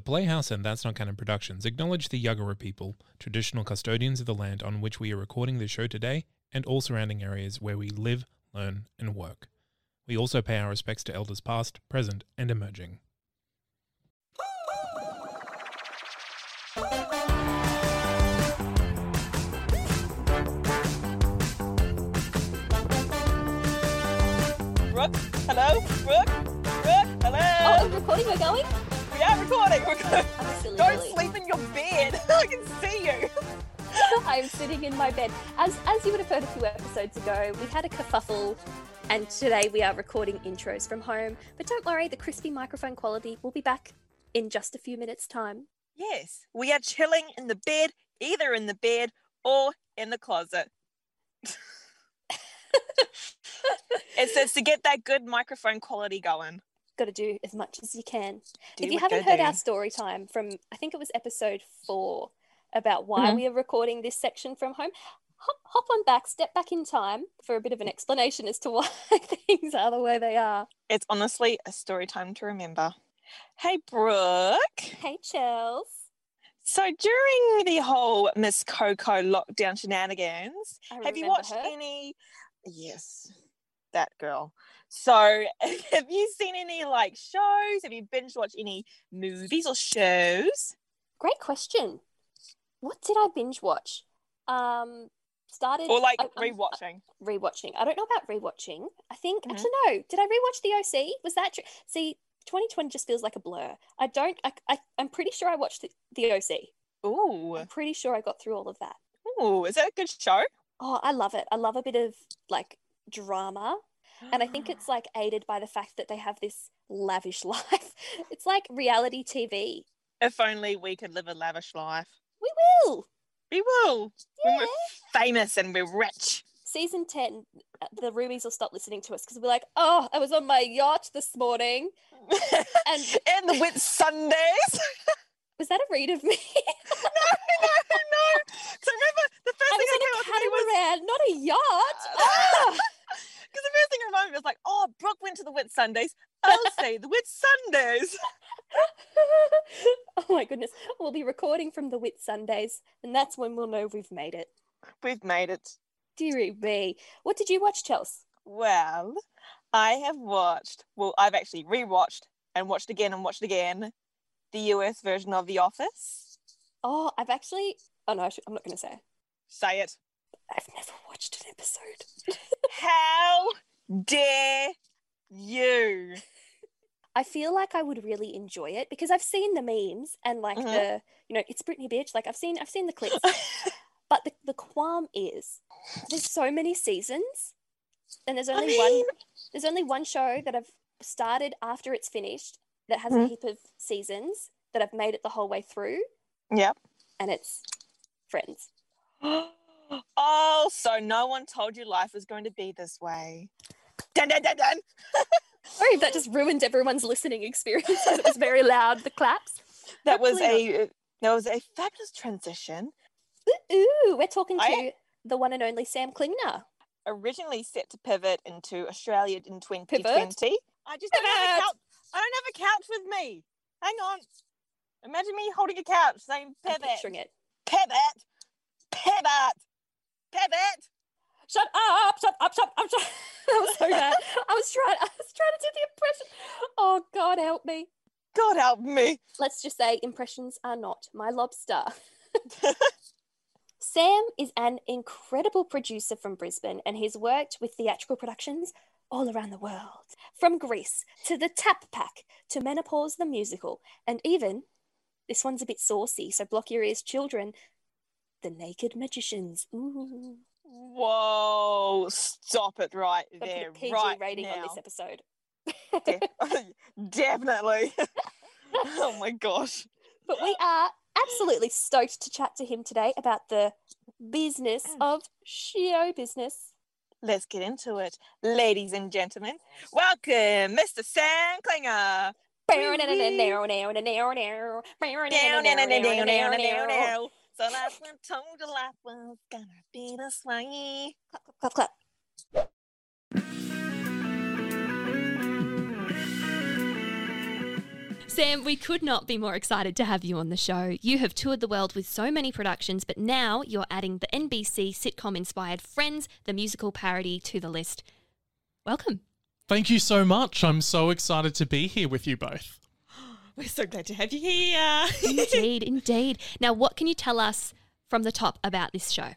The Playhouse and That's Not Canon Productions acknowledge the Yuggera people, traditional custodians of the land on which we are recording this show today, and all surrounding areas where we live, learn, and work. We also pay our respects to elders past, present, and emerging. Brooke, hello? Brooke? Brooke, hello? Oh, recording, we're going? We are recording. We're good. I'm a silly Don't sleep in your bed. I can see you. I'm sitting in my bed. As as you would have heard a few episodes ago, we had a kerfuffle and today we are recording intros from home. But don't worry, the crispy microphone quality will be back in just a few minutes' time. Yes, we are chilling in the bed, either in the bed or in the closet. it says to get that good microphone quality going. Got to do as much as you can. Do if you haven't heard do. our story time from, I think it was episode four, about why Mhm. we are recording this section from home, hop, hop on back, step back in time for a bit of an explanation as to why things are the way they are. It's honestly a story time to remember. Hey, Brooke. Hey, Chels. So during the whole Miss Coco lockdown shenanigans, have you watched her. any? Yes, that girl. So have you seen any like shows? Have you binge watched any movies or shows? Great question. What did I binge watch? Um, started Or like I- I'm- rewatching? rewatching. I don't know about rewatching. I think Mhm. actually no. Did I rewatch the OC? Was that true? See, 2020 just feels like a blur. I don't. I, I I'm pretty sure I watched the, the OC. Ooh, I'm pretty sure I got through all of that. ooh, is that a good show? Oh, I love it. I love a bit of like drama, and I think it's like aided by the fact that they have this lavish life. It's like reality TV. If only we could live a lavish life. We will. We will. When Yeah. we're famous and we're rich. season 10 uh, the rubies will stop listening to us because we're like oh i was on my yacht this morning and and the Whitsundays. was that a read of me no, no, no. So remember the first i thing was I in a with was catamaran not a yacht Ah! Because the first thing I remembered was like, oh, Brooke went to the Whitsundays. I'll say the Whitsundays. oh my goodness we'll be recording from the Whitsundays and that's when we'll know we've made it We've made it. dearie me what did you watch chels Well, I have watched. Well, I've actually rewatched and watched again and watched again the US version of The Office. oh i've actually oh no I should, i'm not going to say Say it. I've never watched an episode How dare you? I feel like I would really enjoy it because I've seen the memes and like Mhm. the you know it's Britney bitch like I've seen I've seen the clips but the, the qualm is there's so many seasons and there's I only mean, one there's only one show that I've started after it's finished that has a Mhm. heap of seasons that I've made it the whole way through Yep. and it's Friends. oh, so no one told you life was going to be this way. Dun dun dun dun. Sorry that just ruined everyone's listening experience it was very loud the claps. That was a that was a fabulous transition. Ooh, we're talking to I- the one and only Sam Klingner. Originally set to pivot into Australia in 2020. Pivot? I just don't have a couch. I don't have a couch with me. Hang on. Imagine me holding a couch saying I'm pivot, picturing it. pivot, pivot, pivot. Shut up! Shut up! Shut up! Shut That was so bad. I was trying. I was trying to do the impression. Oh God, help me! God help me. Let's just say impressions are not my lobster. Sam is an incredible producer from Brisbane, and he's worked with theatrical productions all around the world, from Grease to the Tap Pack to Menopause the musical, and even this one's a bit saucy, so block your ears, children. The Naked Magicians. Ooh. Whoa! Stop it right Got there, PG right rating now. on this episode. De- Definitely. oh my gosh. But we are absolutely stoked to chat to him today about the business mm. of show business. Let's get into it, ladies and gentlemen. Welcome, Mr. Sam Klingner. So last one told you life was gonna be this way. Clap, Clap, clap, clap. Sam, we could not be more excited to have you on the show. You have toured the world with so many productions, but now you're adding the NBC sitcom inspired Friends, the musical parody, to the list. Welcome. Thank you so much. I'm so excited to be here with you both. We're so glad to have you here. Indeed, indeed. Now, what can you tell us from the top about this show?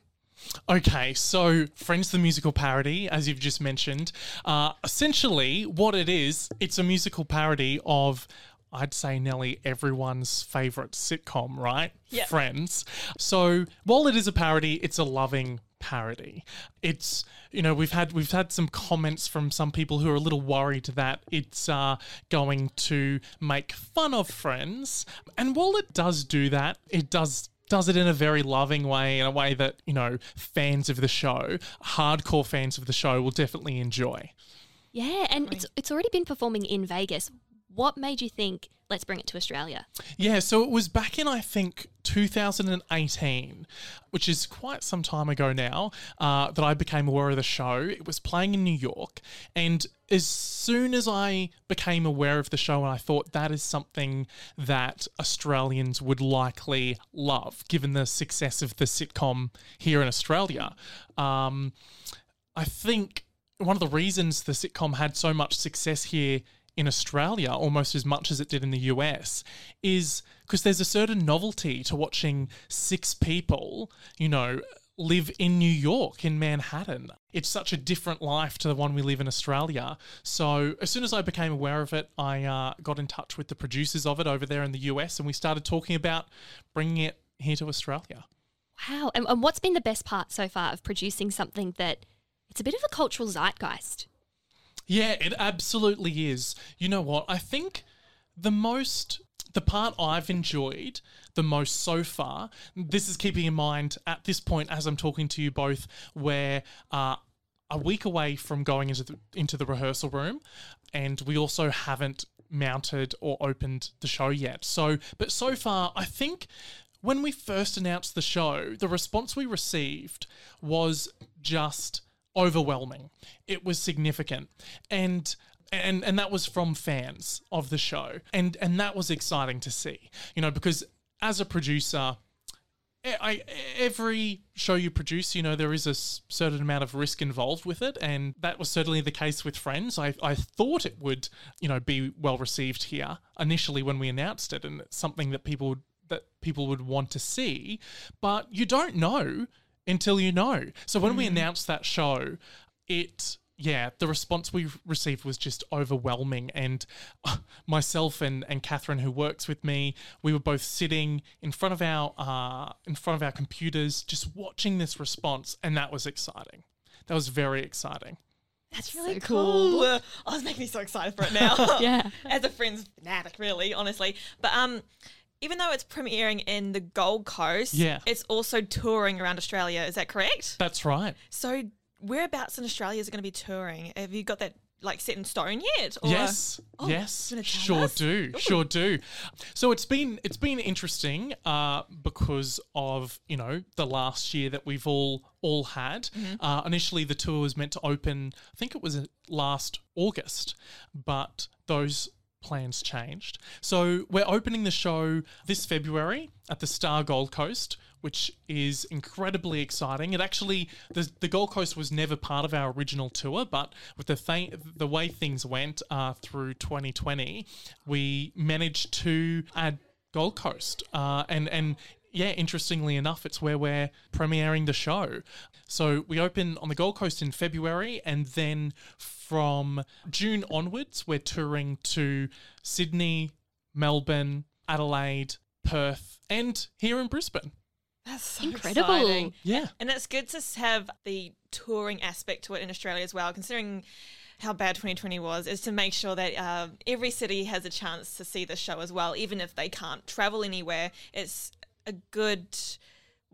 Okay, so Friends the musical parody, as you've just mentioned, uh, essentially what it is, it's a musical parody of. I'd say nearly everyone's favorite sitcom, right? Yeah. Friends. So while it is a parody, it's a loving parody. It's you know we've had we've had some comments from some people who are a little worried that it's uh, going to make fun of Friends, and while it does do that, it does does it in a very loving way, in a way that, you know, fans of the show, hardcore fans of the show will definitely enjoy. Yeah, and it's it's already been performing in Vegas. What made you think let's bring it to Australia? Yeah, so it was back in, I think, 2018, which is quite some time ago now, uh, that I became aware of the show. It was playing in New York. And as soon as I became aware of the show, and I thought that is something that Australians would likely love, given the success of the sitcom here in Australia. Um, I think one of the reasons the sitcom had so much success here in Australia, almost as much as it did in the US, is because there's a certain novelty to watching six people, you know, live in New York, in Manhattan. It's such a different life to the one we live in Australia. So, as soon as I became aware of it, I uh, got in touch with the producers of it over there in the US and we started talking about bringing it here to Australia. Wow. And, and what's been the best part so far of producing something that it's a bit of a cultural zeitgeist? Yeah, it absolutely is. You know what? I think the most the part I've enjoyed the most so far, this is keeping in mind at this point as I'm talking to you both, where uh, a week away from going into the into the rehearsal room, and we also haven't mounted or opened the show yet. So, but so far, I think when we first announced the show, the response we received was just overwhelming. It was significant. And and and that was from fans of the show. And and that was exciting to see. You know, because as a producer, I, every show you produce, you know, there is a certain amount of risk involved with it, and that was certainly the case with Friends. I, I thought it would, you know, be well received here initially when we announced it, and it's something that people that people would want to see, but you don't know until you know. So when we announced that show, it yeah, the response we received was just overwhelming. And uh, myself and, and Catherine, who works with me, we were both sitting in front of our uh, in front of our computers, just watching this response, and that was exciting. That was very exciting. That's really so cool. Uh, Oh, it's making me so excited for it now. Yeah. As a Friends fanatic, really, honestly. But um, even though it's premiering in the Gold Coast, Yeah. it's also touring around Australia. Is that correct? That's right. So whereabouts in Australia is it going to be touring? Have you got that like set in stone yet? Or- yes, Oh, yes, sure us? do, Ooh. sure do. So it's been it's been interesting uh, because of you know the last year that we've all all had. Mm-hmm. Uh, initially, the tour was meant to open. I think it was uh, last August, but those plans changed. So we're opening the show this February at the Star Gold Coast, which is incredibly exciting. It actually the the Gold Coast was never part of our original tour, but with the th- the way things went uh, through 2020, we managed to add Gold Coast, uh, and and yeah, interestingly enough, it's where we're premiering the show. So we open on the Gold Coast in February, and then from June onwards, we're touring to Sydney, Melbourne, Adelaide, Perth, and here in Brisbane. That's so Incredible. exciting. Yeah. And it's good to have the touring aspect to it in Australia as well, considering how bad 2020 was, is to make sure that uh, every city has a chance to see the show as well, even if they can't travel anywhere. It's a good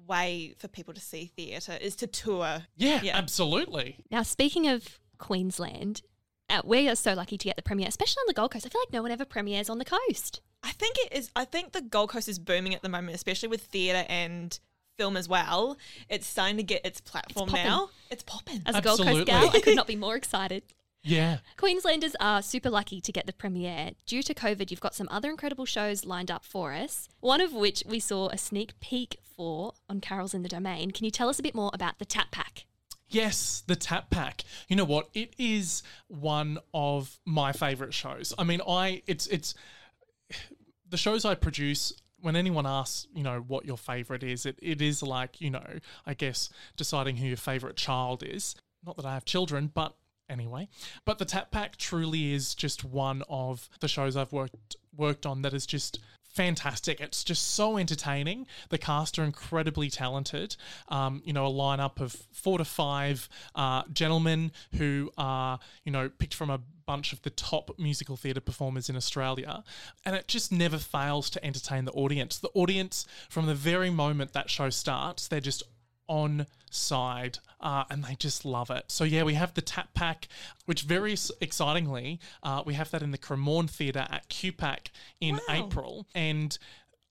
way for people to see theatre is to tour. Yeah, Yeah. absolutely. Now, speaking of Queensland, uh, we are so lucky to get the premiere, especially on the Gold Coast. I feel like no one ever premieres on the coast. I think it is. I think the Gold Coast is booming at the moment, especially with theatre and film as well. It's starting to get its platform poppin'. now. It's popping. As a Gold Coast gal, I could not be more excited. Yeah. Queenslanders are super lucky to get the premiere. Due to COVID, you've got some other incredible shows lined up for us, one of which we saw a sneak peek for on Carols in the Domain. Can you tell us a bit more about the Tap Pack? Yes, the Tap Pack. You know what? It is one of my favorite shows. I mean, I it's it's the shows I produce when anyone asks, you know, what your favorite is, it, it is like, you know, I guess deciding who your favorite child is. Not that I have children, but anyway. But the Tap Pack truly is just one of the shows I've worked worked on that is just fantastic. It's just so entertaining. The cast are incredibly talented. Um, you know, a lineup of four to five uh, gentlemen who are, you know, picked from a bunch of the top musical theatre performers in Australia. And it just never fails to entertain the audience. The audience, from the very moment that show starts, they're just on side uh, and they just love it. So yeah, we have the Tap Pack, which very excitingly, uh, we have that in the Cremorne Theatre at QPAC in Wow. April. And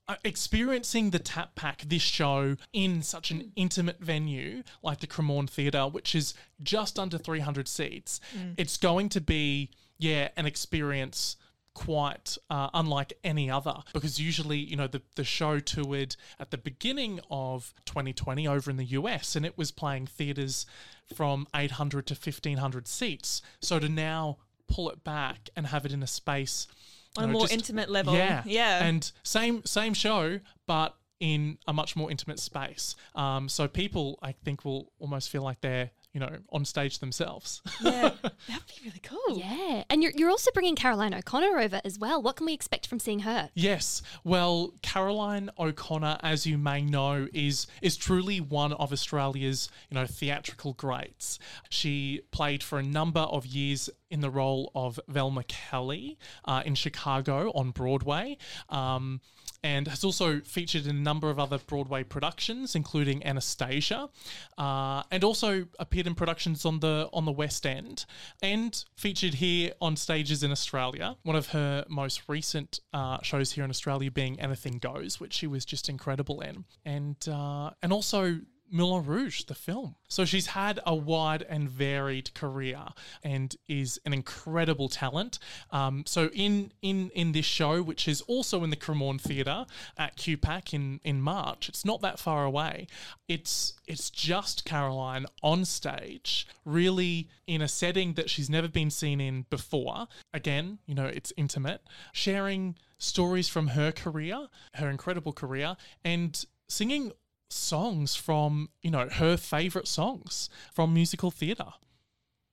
uh, experiencing the Tap Pack, this show in such an intimate venue like the Cremorne Theatre, which is just under 300 seats, it's going to be, yeah, an experience quite uh, unlike any other because usually you know the, the show toured at the beginning of 2020 over in the US and it was playing theaters from 800 to 1500 seats so to now pull it back and have it in a space On you a more just- intimate level. yeah Yeah. and same same show but in a much more intimate space um, so people I think will almost feel like they're you know on stage themselves yeah. That'd be really cool. Yeah, and you're, you're also bringing Caroline O'Connor over as well. What can we expect from seeing her? Yes. Well, Caroline O'Connor, as you may know, is is truly one of Australia's, you know, theatrical greats. She played for a number of years in the role of Velma Kelly uh, in Chicago on Broadway. Um, and has also featured in a number of other Broadway productions, including Anastasia, uh, and also appeared in productions on the on the West End, and featured here on stages in Australia. One of her most recent uh, shows here in Australia being Anything Goes, which she was just incredible in, and uh, and also Moulin Rouge, the film. So she's had a wide and varied career and is an incredible talent. Um, so in in in this show, which is also in the Cremorne Theatre at QPAC in in March, it's not that far away. It's it's just Caroline on stage, really in a setting that she's never been seen in before. Again, you know, it's intimate, sharing stories from her career, her incredible career, and singing songs from you know her favorite songs from musical theatre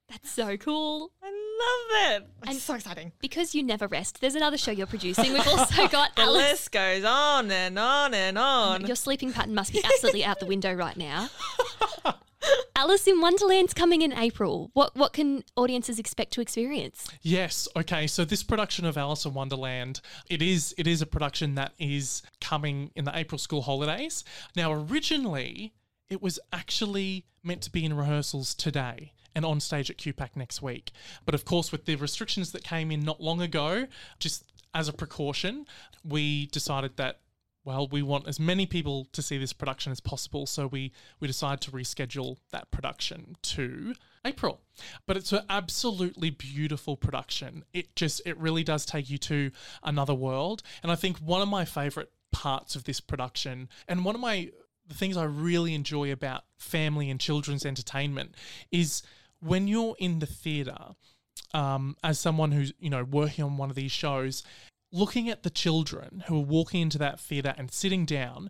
That's so cool. I love it. It's And- so exciting. Because you never rest, there's another show you're producing. We've also got The Alice. list goes on and on and on. Your sleeping pattern must be absolutely out the window right now. Alice in Wonderland's coming in April. What what can audiences expect to experience? yes okay so this production of alice in wonderland it is it is a production that is coming in the april school holidays now originally it was actually meant to be in rehearsals today and on stage at QPAC next week. But of course, with the restrictions that came in not long ago, just as a precaution, we decided that well, we want as many people to see this production as possible, so we we decided to reschedule that production to April. But it's an absolutely beautiful production. It just it really does take you to another world, and I think one of my favorite parts of this production. And one of my the things I really enjoy about family and children's entertainment is when you're in the theater um, as someone who's you know working on one of these shows looking at the children who are walking into that theater and sitting down,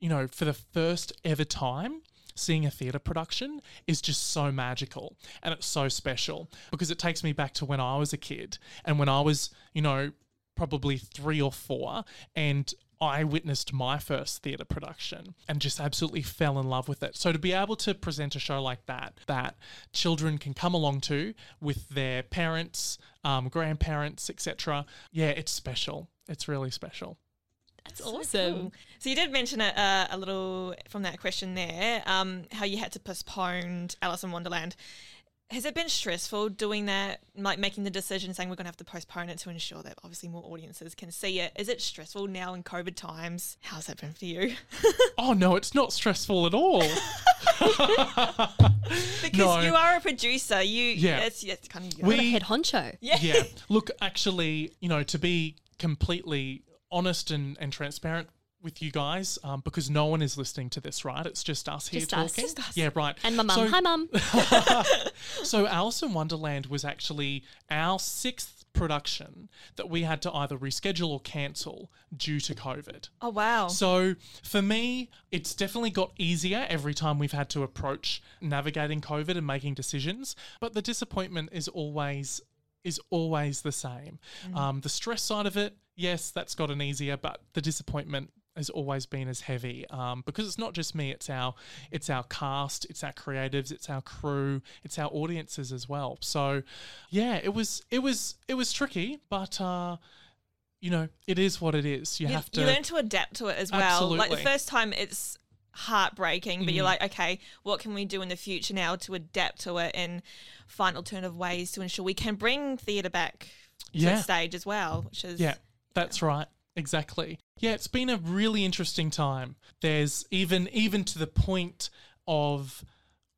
you know, for the first ever time, seeing a theater production is just so magical and it's so special because it takes me back to when I was a kid and when I was, you know, probably three or four and I witnessed my first theatre production and just absolutely fell in love with it. So to be able to present a show like that, that children can come along to with their parents, um, grandparents, etc., yeah, it's special. It's really special. That's So awesome. cool. So you did mention a, uh, a little from that question there, um, how you had to postpone Alice in Wonderland. Has it been stressful doing that, like making the decision, saying we're going to have to postpone it to ensure that obviously more audiences can see it? Is it stressful now in COVID times? How's that been for you? Oh no, it's not stressful at all. because No. you are a producer. You Yeah. It's, it's kind of We- What a head honcho. yeah. yeah. Look, actually, you know, to be completely honest and, and transparent with you guys, um, because no one is listening to this, right? It's just us here Just us. talking. Just us. Yeah, right. And my mum. So- Hi, mum. So Alice in Wonderland was actually our sixth production that we had to either reschedule or cancel due to COVID. Oh wow. So for me, it's definitely got easier every time we've had to approach navigating COVID and making decisions. But the disappointment is always is always the same. Um, the stress side of it, yes, that's gotten easier, but the disappointment has always been as heavy um, because it's not just me; it's our it's our cast, it's our creatives, it's our crew, it's our audiences as well. So, yeah, it was it was it was tricky, but. Uh, you know, it is what it is. You, you, have to you learn to adapt to it as well. Like the first time, it's heartbreaking, but you're Mhm. like, okay, what can we do in the future now to adapt to it and find alternative ways to ensure we can bring theatre back to Yeah. the stage as well, which is Yeah, that's right. Exactly. Yeah, it's been a really interesting time. There's even even to the point of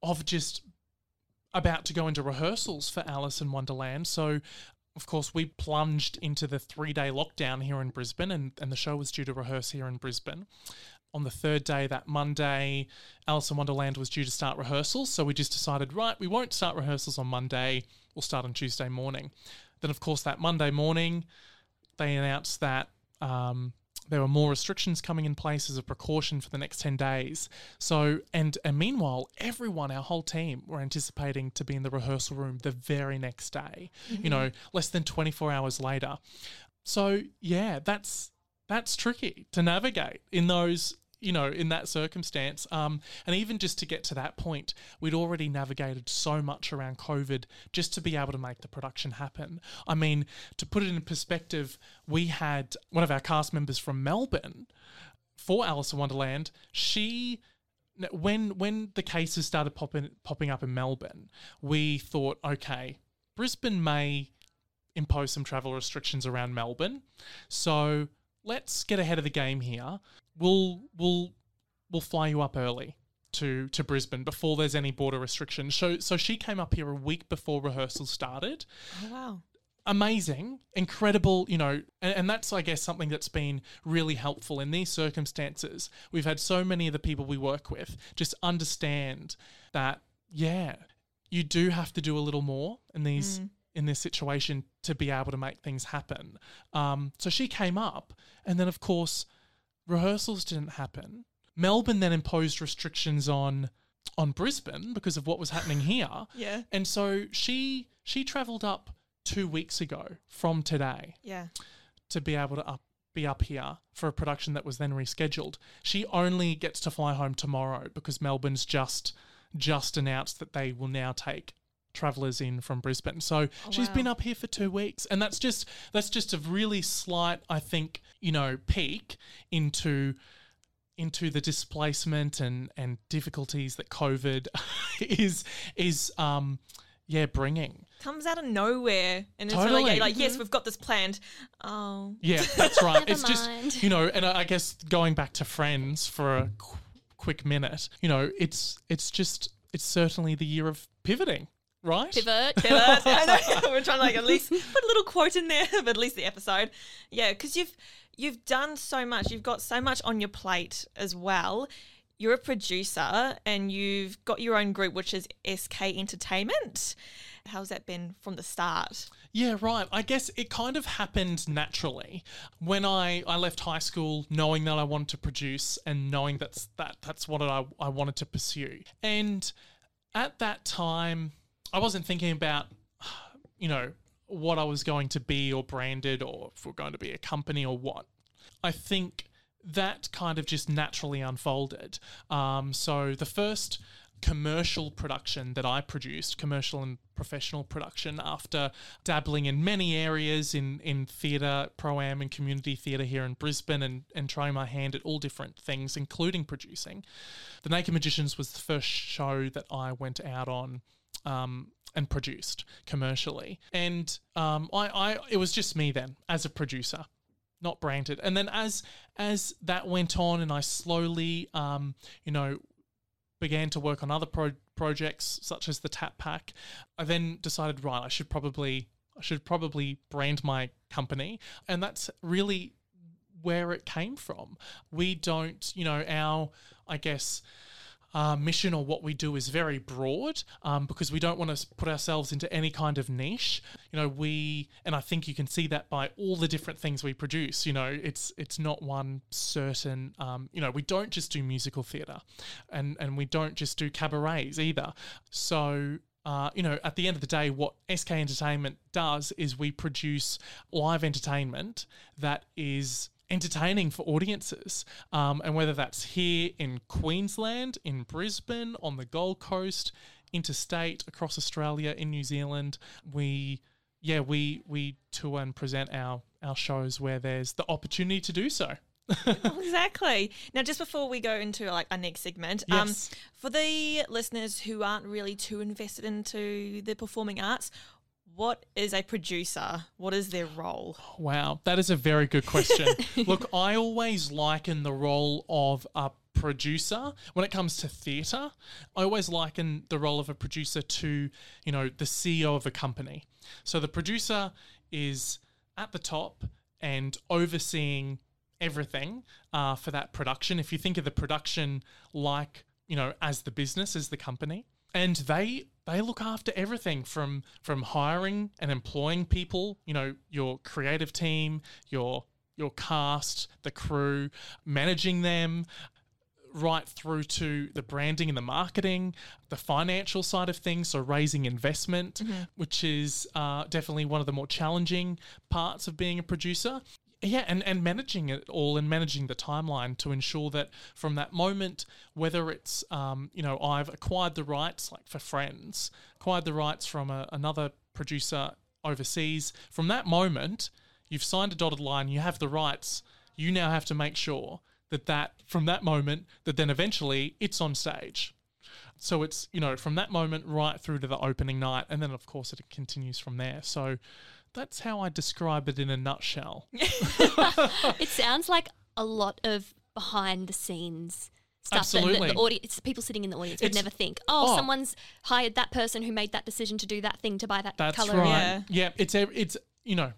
of just about to go into rehearsals for Alice in Wonderland. So of course we plunged into the three day lockdown here in Brisbane and, and the show was due to rehearse here in Brisbane. On the third day, that Monday, Alice in Wonderland was due to start rehearsals. So we just decided, right, we won't start rehearsals on Monday. We'll start on Tuesday morning. Then, of course, that Monday morning, they announced that um, there were more restrictions coming in place as a precaution for the next 10 days. So, and, and meanwhile, everyone, our whole team, were anticipating to be in the rehearsal room the very next day, you know, less than 24 hours later. So, yeah, that's that's tricky to navigate in those you know in that circumstance. Um, and even just to get to that point we'd already navigated so much around covid just to be able to make the production happen. I mean to put it in perspective we had one of our cast members from melbourne for alice in wonderland. She when when the cases started popping popping up in melbourne we thought okay brisbane may impose some travel restrictions around melbourne. So let's get ahead of the game here. We'll we'll we'll fly you up early to to Brisbane before there's any border restrictions. So so she came up here a week before rehearsals started. Oh wow. Amazing, incredible, you know, and, and that's I guess something that's been really helpful in these circumstances. We've had so many of the people we work with just understand that yeah, you do have to do a little more in these mm. In this situation to be able to make things happen. Um, so she came up, and then of course, rehearsals didn't happen. Melbourne then imposed restrictions on on Brisbane because of what was happening here, Yeah. and so she she travelled up two weeks ago from today Yeah. to be able to up, be up here for a production that was then rescheduled. She only gets to fly home tomorrow because Melbourne's just just announced that they will now take travelers in from Brisbane. So she's wow. been up here for 2 weeks and that's just that's just a really slight I think, you know, peek into into the displacement and and difficulties that COVID is is um yeah, bringing. Comes out of nowhere, and it's Totally. really like, yes, we've got this planned. Oh, Yeah, that's right. It's mind. just you know, and I I guess going back to Friends for a qu- quick minute, you know, it's it's just it's certainly the year of pivoting, right? Pivot. Pivot. We're trying to like at least put a little quote in there, but at least the episode. Yeah, because you've you've done so much. You've got so much on your plate as well. You're a producer and you've got your own group, which is SK Entertainment. How's that been from the start? Yeah, right. I guess it kind of happened naturally when I, I left high school, knowing that I wanted to produce and knowing that's that that's what I, I wanted to pursue. And at that time, I wasn't thinking about, you know, what I was going to be or branded or if we're going to be a company or what. I think that kind of just naturally unfolded. Um, so the first commercial production that I produced, commercial and professional production, after dabbling in many areas in, in theatre, pro am, and community theatre here in Brisbane and, and trying my hand at all different things, including producing. The Naked Magicians was the first show that I went out on um, and produced commercially. And um, I, I, it was just me then as a producer, not branded. And then as as that went on, and I slowly, um, you know, began to work on other pro- projects such as the Tap Pack, I then decided, right, I should probably I should probably brand my company, and that's really where it came from. We don't, you know, our I guess uh, mission or what we do is very broad um, because we don't want to put ourselves into any kind of niche. You know, we and I think you can see that by all the different things we produce. You know, it's it's not one certain. Um, you know, we don't just do musical theatre, and and we don't just do cabarets either. So uh, you know, at the end of the day, what SK Entertainment does is we produce live entertainment that is entertaining for audiences. Um, and whether that's here in Queensland, in Brisbane, on the Gold Coast, interstate, across Australia, in New Zealand, we yeah, we we tour and present our our shows where there's the opportunity to do so. exactly. Now, just before we go into like our next segment, Yes. um, for the listeners who aren't really too invested into the performing arts, what is a producer? What is their role? Wow, that is a very good question. Look, I always liken the role of a producer when it comes to theatre. I always liken the role of a producer to, you know, the CEO of a company. So the producer is at the top and overseeing everything uh, for that production. If you think of the production like, you know, as the business, as the company, and they they look after everything from from hiring and employing people you know your creative team your your cast the crew managing them right through to the branding and the marketing, the financial side of things, so raising investment, which is uh, definitely one of the more challenging parts of being a producer. Yeah, and, and managing it all and managing the timeline to ensure that from that moment, whether it's, um, you know, I've acquired the rights, like for Friends, acquired the rights from a, another producer overseas, from that moment, you've signed a dotted line, you have the rights, you now have to make sure that that from that moment that then eventually it's on stage. So it's you know from that moment right through to the opening night and then of course it continues from there. So that's how i describe it in a nutshell It sounds like a lot of behind the scenes stuff that Absolutely. the, the audience, people sitting in the audience would never think. Oh, oh. someone's hired that person who made that decision to do that thing to buy that that's color. right Yeah. yeah it's it's you know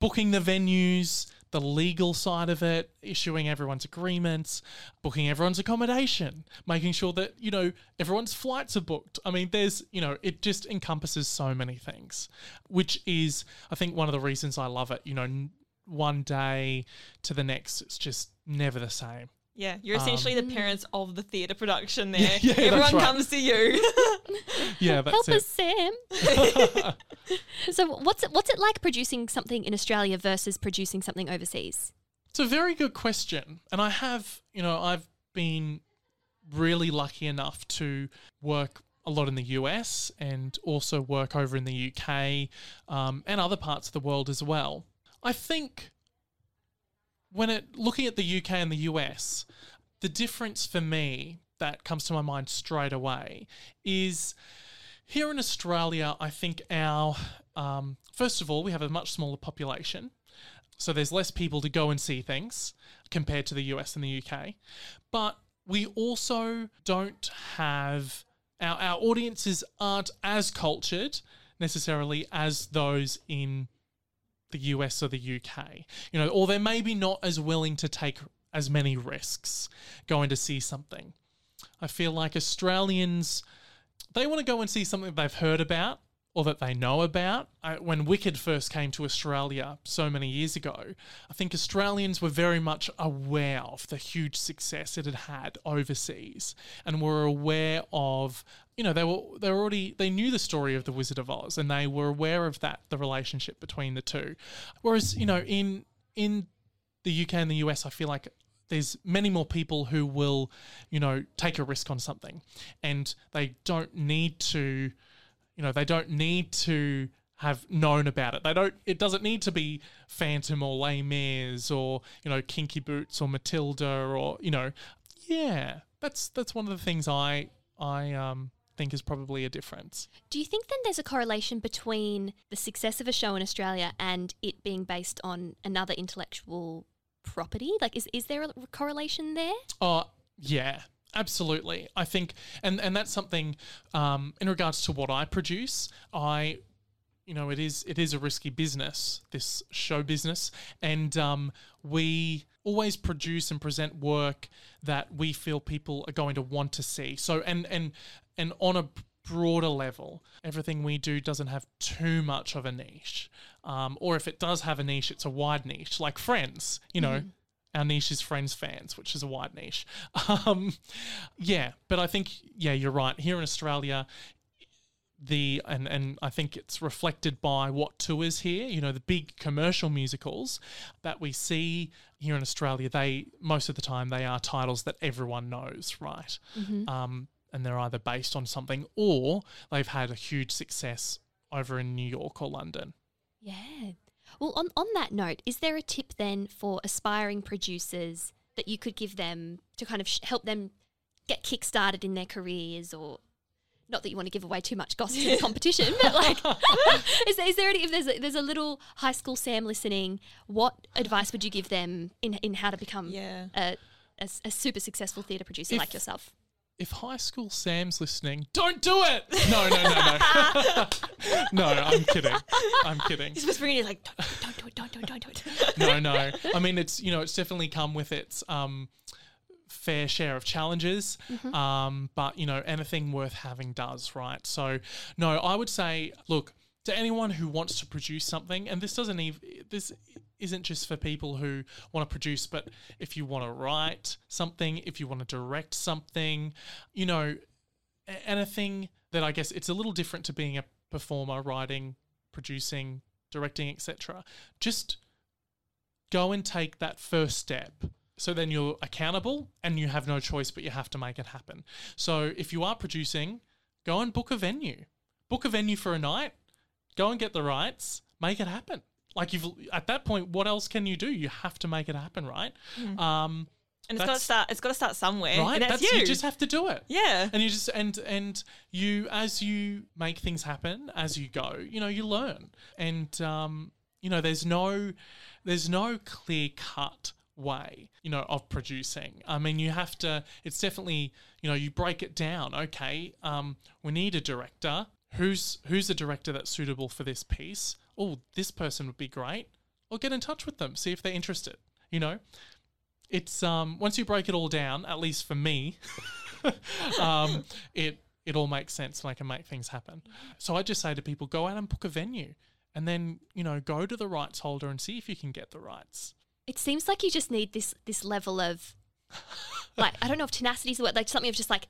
booking the venues the legal side of it issuing everyone's agreements booking everyone's accommodation making sure that you know everyone's flights are booked. I mean there's you know it just encompasses so many things which is i think one of the reasons i love it. You know one day to the next it's just never the same Yeah, you're essentially the parents of the theatre production there. Um, yeah, Everyone right. comes to you. yeah that's Help it us, Sam. so, what's it, what's it like producing something in Australia versus producing something overseas? It's a very good question. And I have, you know, I've been really lucky enough to work a lot in the US and also work over in the UK um, and other parts of the world as well. I think when it looking at the UK and the US, the difference for me that comes to my mind straight away is here in Australia, I think our um, first of all, we have a much smaller population. So there's less people to go and see things compared to the US and the UK. But we also don't have our, our audiences aren't as cultured necessarily as those in the US or the UK. You know, or they're maybe not as willing to take as many risks going to see something. I feel like Australians they want to go and see something they've heard about or that they know about. I, when Wicked first came to Australia so many years ago, I think Australians were very much aware of the huge success it had had overseas and were aware of you know they were they were already they knew the story of the Wizard of Oz and they were aware of that the relationship between the two whereas you know in in the UK and the US I feel like there's many more people who will, you know, take a risk on something and they don't need to, you know, they don't need to have known about it. They don't it doesn't need to be Phantom or Les Mis or, you know, Kinky Boots or Matilda or, you know, yeah. That's that's one of the things I I um think is probably a difference. Do you think then there's a correlation between the success of a show in Australia and it being based on another intellectual property? Like, is, is there a correlation there? Oh, yeah, absolutely. I think, and and that's something um, in regards to what I produce. I, you know, it is it is a risky business, this show business, and um, we always produce and present work that we feel people are going to want to see. So, and and and on a broader level, everything we do doesn't have too much of a niche. Um, or if it does have a niche, it's a wide niche, like Friends, you know. Our niche is Friends fans, which is a wide niche. Um, yeah, but I think, yeah, you're right. Here in Australia, the and and I think it's reflected by what tours here. You know, the big commercial musicals that we see here in Australia. They most of the time they are titles that everyone knows, right? Um, and they're either based on something or they've had a huge success over in New York or London. Yeah. Well, on, on that note, is there a tip then for aspiring producers that you could give them to kind of sh- help them get kick started in their careers or not that you want to give away too much gossip in competition, but like, is, there- is there any, if there's a, there's a little high school Sam listening, what advice would you give them in, in how to become Yeah. a, a, a super successful theatre producer If- like yourself? If high school Sam's listening, don't do it. No, no, no, no. no, I'm kidding. I'm kidding. He's whispering, he's like, don't, don't do it, don't do it, don't do it. no, no. I mean, it's you know, it's definitely come with its um, fair share of challenges. Um, but you know, anything worth having does, right? So, no, I would say, look to anyone who wants to produce something, and this doesn't even this isn't just for people who want to produce, but if you want to write something, if you want to direct something, you know, anything that I guess it's a little different to being a performer, writing, producing, directing, etc. Just go and take that first step. So then you're accountable and you have no choice but you have to make it happen. So if you are producing, go and book a venue. Book a venue for a night, go and get the rights, make it happen. Like you've at that point, what else can you do? You have to make it happen, right? Um, And it's got to start. It's got to start somewhere. right. And that's, you. you just have to do it. yeah. And you just and and you as you make things happen as you go, you know, you learn. And um, you know, there's no there's no clear cut way, you know, of producing. I mean, you have to it's definitely, you know, you break it down. Okay, um, we need a director. Who's who's a director that's suitable for this piece? Oh, this person would be great. Or get in touch with them, see if they're interested. You know, it's um once you break it all down, at least for me, um, it it all makes sense and I can make things happen. So I just say to people, go out and book a venue, and then you know go to the rights holder and see if you can get the rights. It seems like you just need this this level of like I don't know if tenacity is the word, like something of just like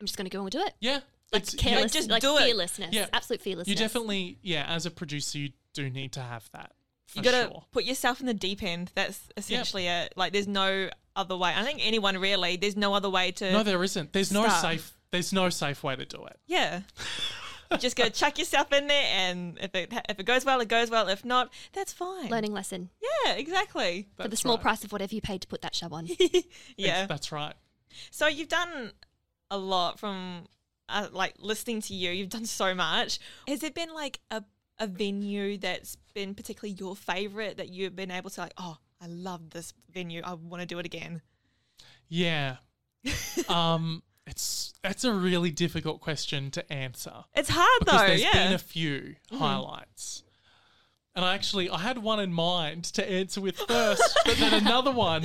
I'm just going to go and do it. Yeah, Like it's- careless, just like do it. fearlessness, Yeah. absolute fearlessness. you definitely yeah. As a producer, you do need to have that. For You got to sure. put yourself in the deep end. That's essentially it. Like, there's no other way. I think anyone really. There's no other way to. No, there isn't. There's no safe. There's no safe way to do it. Yeah. You just got to chuck yourself in there, and if it if it goes well, it goes well. If not, that's fine. learning lesson Yeah, exactly. for the small right. price of whatever you paid to put that show on. Yeah. that's right. So you've done a lot from uh, like listening to you. You've done so much. Has it been like a a venue that's been particularly your favorite that you've been able to like? Oh, I love this venue. I want to do it again. Yeah. um, it's that's a really difficult question to answer. It's hard because though. there's Yeah. Been a few highlights. And I actually I had one in mind to answer with first, but then another one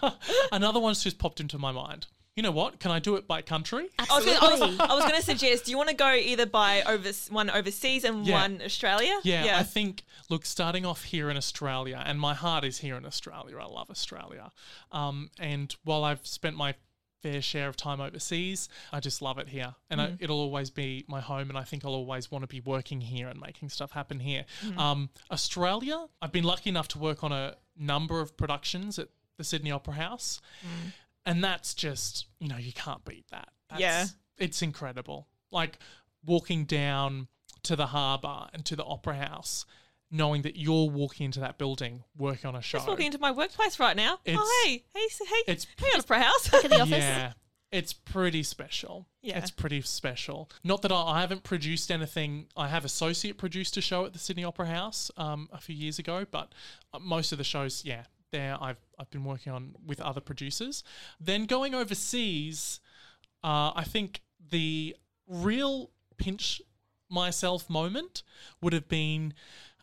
another one's just popped into my mind. You know what? Can I do it by country? I was, gonna, I, was, Absolutely. I was gonna suggest. Do you want to go either by over one overseas and Yeah. one Australia? Yeah, I think look, starting off here in Australia, and my heart is here in Australia. I love Australia. Um, and while I've spent my fair share of time overseas, I just love it here, and I, it'll always be my home. And I think I'll always want to be working here and making stuff happen here. Um, Australia, I've been lucky enough to work on a number of productions at the Sydney Opera House, and that's just you know you can't beat that. That's, Yeah. it's incredible. Like walking down to the harbour and to the opera house, knowing that you're walking into that building working on a show. just walking into my workplace right now. It's- oh hey, hey, hey, it's- hey, on a house. Back at the office. Yeah, it's pretty special. Yeah. It's pretty special. Not that I, I haven't produced anything. I have associate produced a show at the Sydney Opera House um, a few years ago, but uh, most of the shows, yeah, there I've I've been working on with other producers. Then going overseas, uh, I think the real pinch myself moment would have been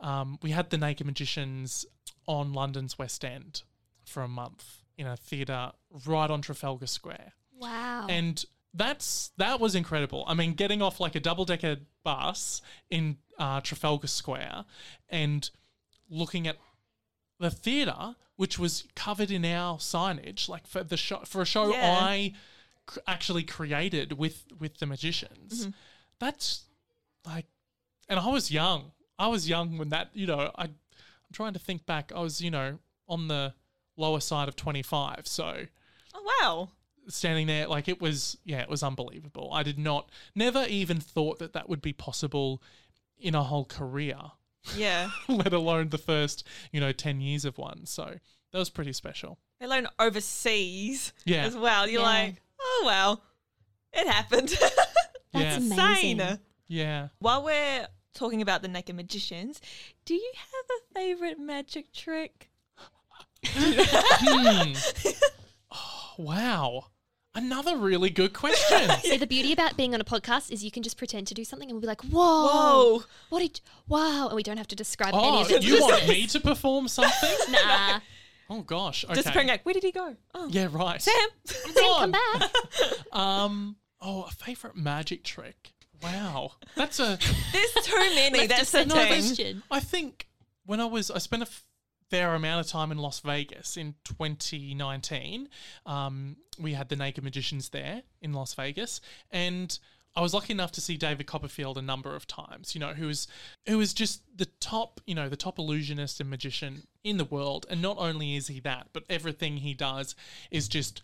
um, we had the Naked Magicians on London's West End for a month in a theatre right on Trafalgar Square. Wow. And that's that was incredible. I mean, getting off like a double decker bus in uh, Trafalgar Square and looking at the theatre, which was covered in our signage, like for the show for a show Yeah. I cr- actually created with with the magicians. Mm-hmm. That's like, and I was young. I was young when that. You know, I I'm trying to think back. I was you know on the lower side of 25, so Oh wow. standing there like it was yeah it was unbelievable i did not never even thought that that would be possible in a whole career Yeah. let alone the first you know 10 years of one so that was pretty special They learn overseas Yeah. as well. You're Yeah. like, oh well, it happened. That's yeah. Insane. yeah While we're talking about the naked magicians, do you have a favorite magic trick? Hmm. oh, wow another really good question See, the beauty about being on a podcast is you can just pretend to do something and we'll be like, whoa, Whoa. what did, wow. And we don't have to describe any oh of it. you want me to perform something Nah. oh gosh okay Disappearing like, where did he go? Oh, yeah right Sam. Sam, come back. um oh a favorite magic trick wow that's a There's too many. That's the a thing. question. I think when I was, I spent a fair amount of time in Las Vegas in 2019. Um, we had the Naked Magicians there in Las Vegas, and I was lucky enough to see David Copperfield a number of times. You know, who was who was just the top, you know, the top illusionist and magician in the world. And not only is he that, but everything he does is just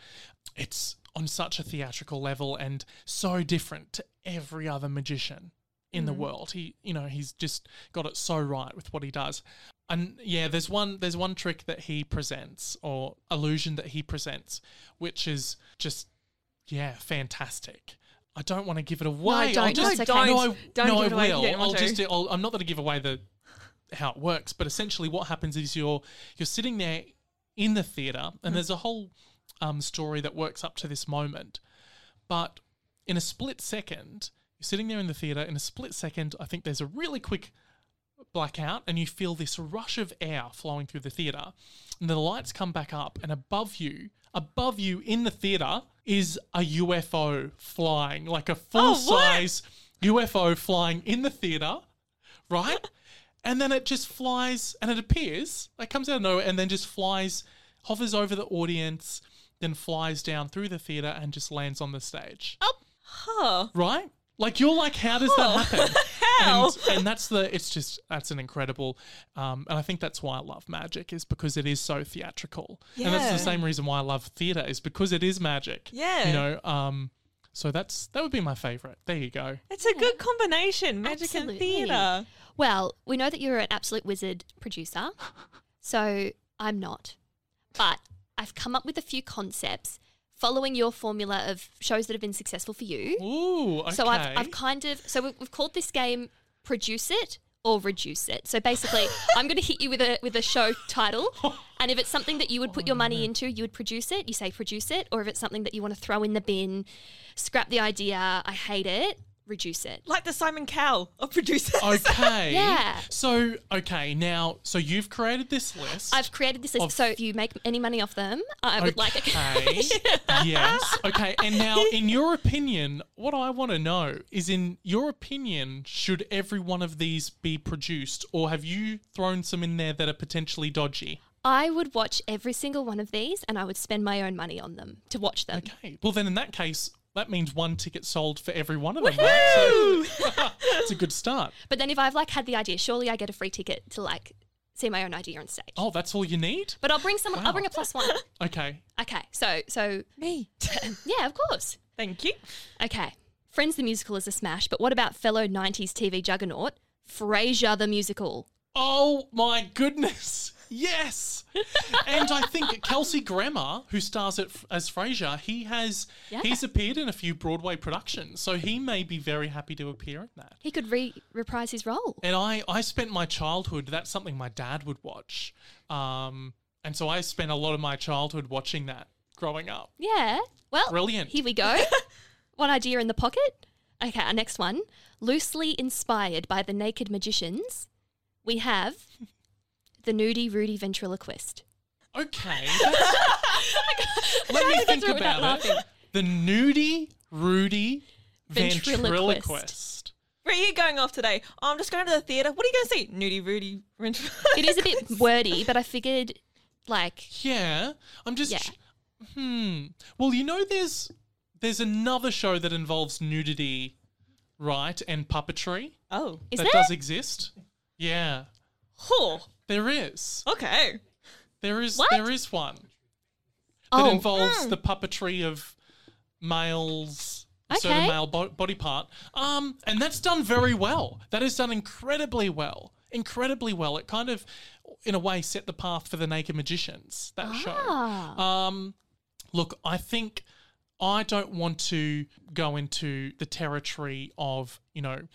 it's on such a theatrical level and so different to every other magician in the world. He, you know, he's just got it so right with what he does. And yeah, there's one there's one trick that he presents or illusion that he presents, which is just yeah, fantastic. I don't want to give it away. don't. I'll just, It's okay. No, I, Don't no, I it away if you will. want I'll just. I'll, I'm not going to give away the how it works, but essentially what happens is you're you're sitting there in the theater, and there's a whole um, story that works up to this moment, but in a split second, you're sitting there in the theater. In a split second, I think there's a really quick blackout, and you feel this rush of air flowing through the theater, and the lights come back up, and above you, above you in the theater, is a UFO flying, like a oh, full size UFO flying in the theater, right? and then it just flies, and it appears, it comes out of nowhere, and then just flies, hovers over the audience, then flies down through the theater and just lands on the stage Oh, Huh. right? Like you're like, how does that happen? How? And, and that's the. It's just that's an incredible, um, and I think that's why I love magic is because it is so theatrical, and that's Yeah. the same reason why I love theater is because it is magic. Yeah. you know. Um, so that's that would be my favorite. There you go. It's a good combination, magic and theatre. Well, we know that you're an absolute wizard producer, so I'm not. But I've come up with a few concepts following your formula of shows that have been successful for you. Ooh, okay. So I've, I've kind of so we- we've called this game "Produce It" or "Reduce It." So basically, I'm going to hit you with a with a show title, and if it's something that you would put your oh, money into, you would produce it. You say "Produce It," or if it's something that you want to throw in the bin, scrap the idea. I hate it. Reduce it. Like the Simon Cowell of producers. Okay. Yeah. So okay, now so you've created this list. I've created this list. Of- so if you make any money off them, I would like a Okay. yes. Okay. And now, in your opinion, what I want to know is, in your opinion, should every one of these be produced, or have you thrown some in there that are potentially dodgy? I would watch every single one of these, and I would spend my own money on them to watch them. Okay. Well, then in that case, that means one ticket sold for every one of them. Right? So it's a good start. But then if I've like had the idea, surely I get a free ticket to like see my own idea on stage. Oh, that's all you need. But I'll bring someone. Wow. I'll bring a plus one. Okay. Okay, so so Me. yeah, of course. Thank you. Okay, Friends the musical is a smash, but what about fellow '90s TV juggernaut Frasier the musical? Oh my goodness. Yes, and I think Kelsey Grammer, who stars it as Frasier, he has Yeah. he's appeared in a few Broadway productions, so he may be very happy to appear in that. He could re- reprise his role. And I, I spent my childhood. That's something my dad would watch, um, and so I spent a lot of my childhood watching that growing up. Yeah. Well, Brilliant. Here we go. one idea in the pocket. Okay, our next one. Loosely inspired by the Naked Magicians, we have the Nudie Rudy ventriloquist. Okay, that's- let me think through it without about it. The nudie Rudy Ventriloquist. ventriloquist. Where are you going off today? Oh, I'm just going to the theatre. What are you going to see? Nudie Rudy. It is a bit wordy, but I figured, like, Yeah, I'm just. Yeah. Hmm. Well, you know, there's there's another show that involves nudity, right, and puppetry Oh. is that there? does exist. Yeah, Oh. There is. Okay. There is. What? There is one that oh, involves the puppetry of males. A certain Okay. male bo- body part, um, and that's done very well. That is done incredibly well, incredibly well. It kind of, in a way, set the path for the Naked Magicians. That show. ah. Um, look, I think I don't want to go into the territory of, you know,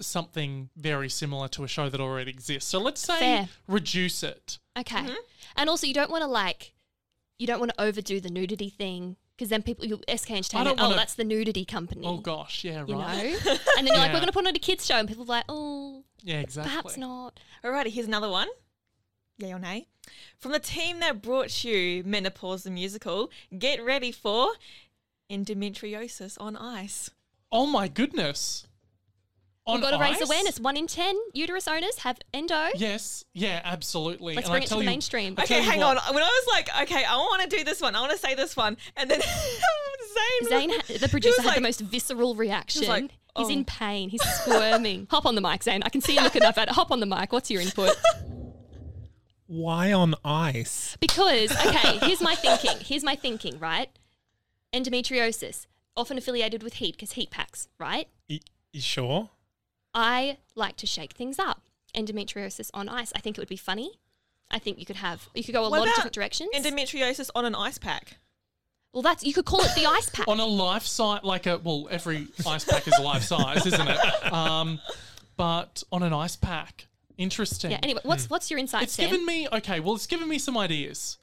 something very similar to a show that already exists. So let's say Fair. reduce it. Okay. Mm-hmm. And also, you don't want to like, you don't want to overdo the nudity thing because then people, you SK Entertainment, oh, wanna- that's the nudity company. Oh gosh, yeah, You right. know? and then you're like, we're going to put on a kids' show, and people are like, oh, Yeah, exactly. perhaps not. Alrighty, here's another one. Yay or nay? From the team that brought you Menopause the Musical, get ready for endometriosis on ice. Oh my goodness. On We've got to raise awareness. One in 10 uterus owners have endo. Yes, yeah, absolutely. Let's And I bring it to the you- mainstream. I Okay, hang what, on. When I was like, okay, I want to do this one, I want to say this one, and then Zane, Zane, the he producer, was had the like- most visceral reaction. like, He's oh. in pain. He's squirming. Hop on the mic, Zane. I can see you looking up at it. Hop on the mic. What's your input? Why on ice? Because, okay, here's my thinking. Here's my thinking, right? Endometriosis, often affiliated with heat because heat packs, right? Y- you sure? I like to shake things up. Endometriosis on ice. I think it would be funny. I think you could have, you could go a What lot of different directions. endometriosis on an ice pack. well, that's, you could call it the ice pack. on a life size, like a well, every ice pack is a life size, isn't it? Um, but on an ice pack, interesting. yeah, anyway, what's, what's your insight, it's Sam? given me okay. Well, it's given me some ideas.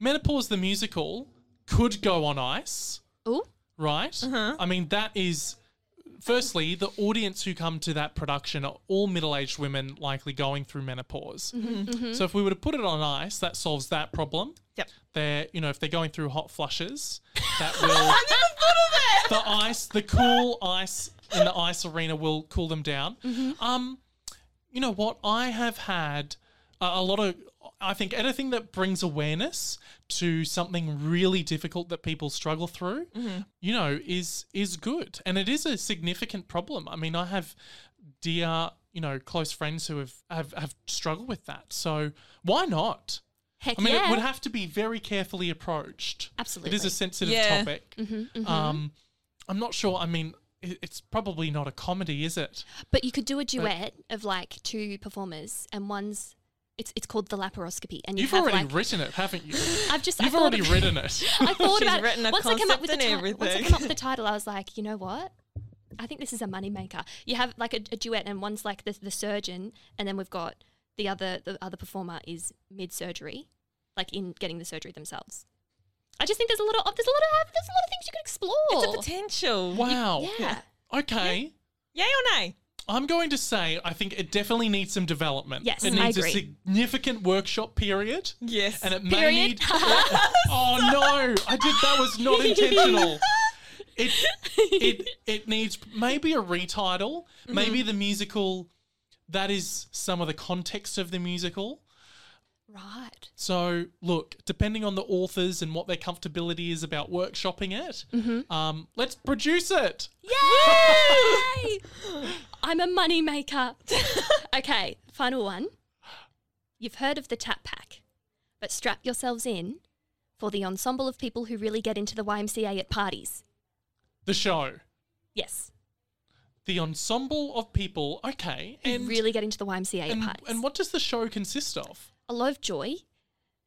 Menopause the musical could go on ice, Ooh, right? Uh-huh. I mean, that is. Firstly, the audience who come to that production are all middle-aged women, likely going through menopause. Mm-hmm, So, if we were to put it on ice, that solves that problem. Yep. They're, you know, if they're going through hot flushes, that will. I never thought of that! the ice, the cool ice in the ice arena will cool them down. Mm-hmm. Um, you know what? I have had a lot of. I think anything that brings awareness to something really difficult that people struggle through, you know, is is good, and it is a significant problem. I mean, I have dear, you know, close friends who have have, have struggled with that. So why not? heck I mean, yeah. it would have to be very carefully approached. Absolutely, it is a sensitive Yeah. topic. Mm-hmm, Um, I'm not sure. I mean, it's probably not a comedy, is it? But you could do a duet of like two performers, and one's it's it's called the laparoscopy, and you You've already like written it, haven't you? I've just I You've thought already of- written it. I thought She's about written it a once I came up with the concept title. Once I came up with the title, I was like, you know what? I think this is a moneymaker. You have like a, a duet, and one's like the, the surgeon, and then we've got the other the other performer is mid surgery, like in getting the surgery themselves. I just think there's a lot of there's a lot of there's a lot of things you could explore. It's a potential. wow. yeah. Okay. Yay or nay? I'm going to say I think it definitely needs some development. Yes, it I needs a significant workshop period. Yes. And it may Period. need. oh no! I did. That was not intentional. It it it needs maybe a retitle, maybe Mm-hmm. the musical. That is some of the context of the musical. Right. So look, depending on the authors and what their comfortability is about workshopping it, Mm-hmm. um, let's produce it. Yay! I'm a money maker. okay, final one. You've heard of the Tap Pack, but strap yourselves in for the ensemble of people who really get into the YMCA at parties. The show, Yes, the ensemble of people. Okay, who and really get into the YMCA and, at parties. and what does the show consist of? A lot of joy.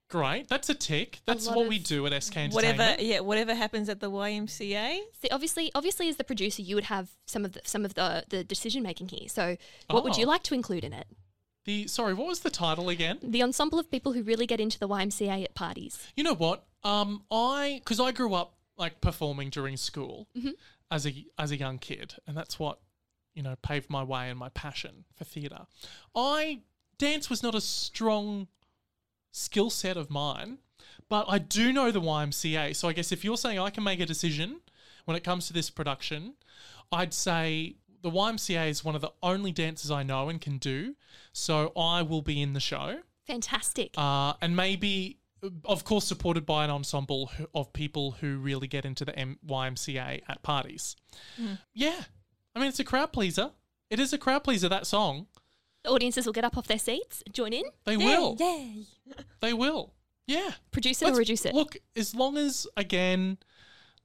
Great. That's a tick. That's lot what we do at SK Entertainment. Whatever, yeah, whatever happens at the YMCA. See, obviously, obviously, as the producer, you would have some of the, some of the, the decision making here. So, what would you Oh. like to include in it? The sorry, what was the title again? The ensemble of people who really get into the YMCA at parties. You know what? Um, I because I grew up like performing during school as a as a young kid, and that's what you know paved my way and my passion for theatre. I dance was not a strong skill set of mine, but I do know the YMCA. So I guess if you're saying I can make a decision when it comes to this production, I'd say the YMCA is one of the only dances I know and can do. So I will be in the show Fantastic. uh, and maybe, of course, supported by an ensemble of people who really get into the M- YMCA at parties. Yeah, I mean, it's a crowd pleaser. It is a crowd pleaser. That song, audiences will get up off their seats, join in, they will, Yay! they will. Yeah, Produce it Let's- or reduce it. Look, as long as again,